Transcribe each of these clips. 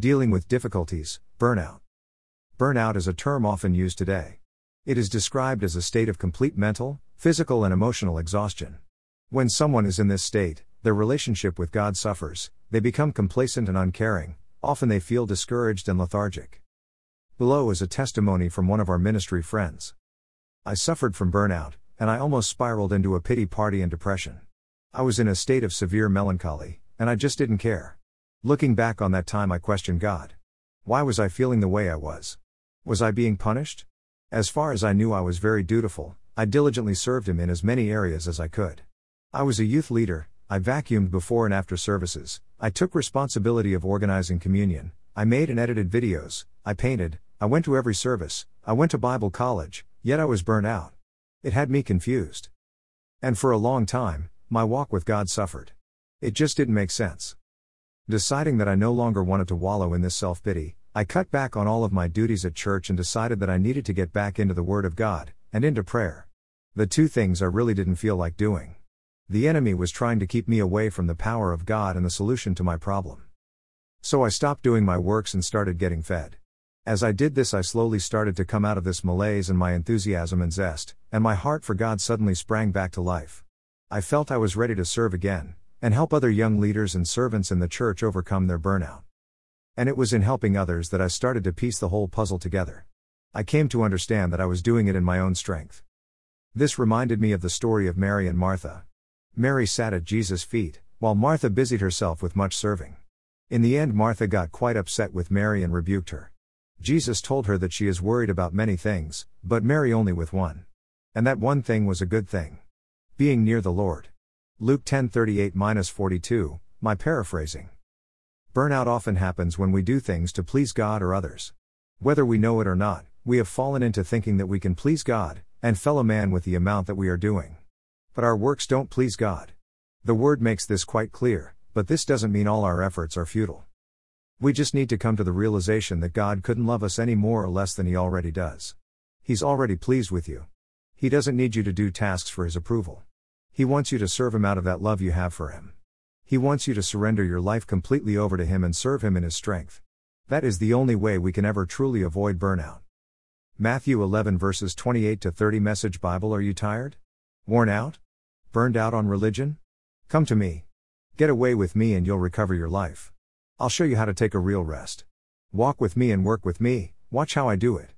Dealing with difficulties, burnout. Burnout is a term often used today. It is described as a state of complete mental, physical, and emotional exhaustion. When someone is in this state, their relationship with God suffers, they become complacent and uncaring, often they feel discouraged and lethargic. Below is a testimony from one of our ministry friends. I suffered from burnout, and I almost spiraled into a pity party and depression. I was in a state of severe melancholy, and I just didn't care. Looking back on that time, I questioned God. Why was I feeling the way I was? Was I being punished? As far as I knew, I was very dutiful, I diligently served Him in as many areas as I could. I was a youth leader, I vacuumed before and after services, I took responsibility of organizing communion, I made and edited videos, I painted, I went to every service, I went to Bible college, yet I was burnt out. It had me confused. And for a long time, my walk with God suffered. It just didn't make sense. Deciding that I no longer wanted to wallow in this self pity, I cut back on all of my duties at church and decided that I needed to get back into the Word of God, and into prayer. The two things I really didn't feel like doing. The enemy was trying to keep me away from the power of God and the solution to my problem. So I stopped doing my works and started getting fed. As I did this, I slowly started to come out of this malaise, and my enthusiasm and zest, and my heart for God suddenly sprang back to life. I felt I was ready to serve again, and help other young leaders and servants in the church overcome their burnout. And it was in helping others that I started to piece the whole puzzle together. I came to understand that I was doing it in my own strength. This reminded me of the story of Mary and Martha. Mary sat at Jesus' feet, while Martha busied herself with much serving. In the end, Martha got quite upset with Mary and rebuked her. Jesus told her that she is worried about many things, but Mary only with one. And that one thing was a good thing. Being near the Lord. Luke 10:38 42, my paraphrasing. Burnout often happens when we do things to please God or others. Whether we know it or not, we have fallen into thinking that we can please God and fellow man with the amount that we are doing. But our works don't please God. The word makes this quite clear, but this doesn't mean all our efforts are futile. We just need to come to the realization that God couldn't love us any more or less than He already does. He's already pleased with you. He doesn't need you to do tasks for His approval. He wants you to serve Him out of that love you have for Him. He wants you to surrender your life completely over to Him and serve Him in His strength. That is the only way we can ever truly avoid burnout. Matthew 11 verses 28 to 30 Message Bible Are you tired? Worn out? Burned out on religion? Come to me. Get away with me and you'll recover your life. I'll show you how to take a real rest. Walk with me and work with me, watch how I do it.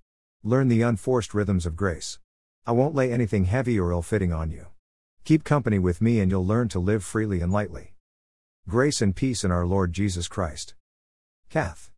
Learn the unforced rhythms of grace. I won't lay anything heavy or ill fitting on you. Keep company with me and you'll learn to live freely and lightly. Grace and peace in our Lord Jesus Christ. Kath.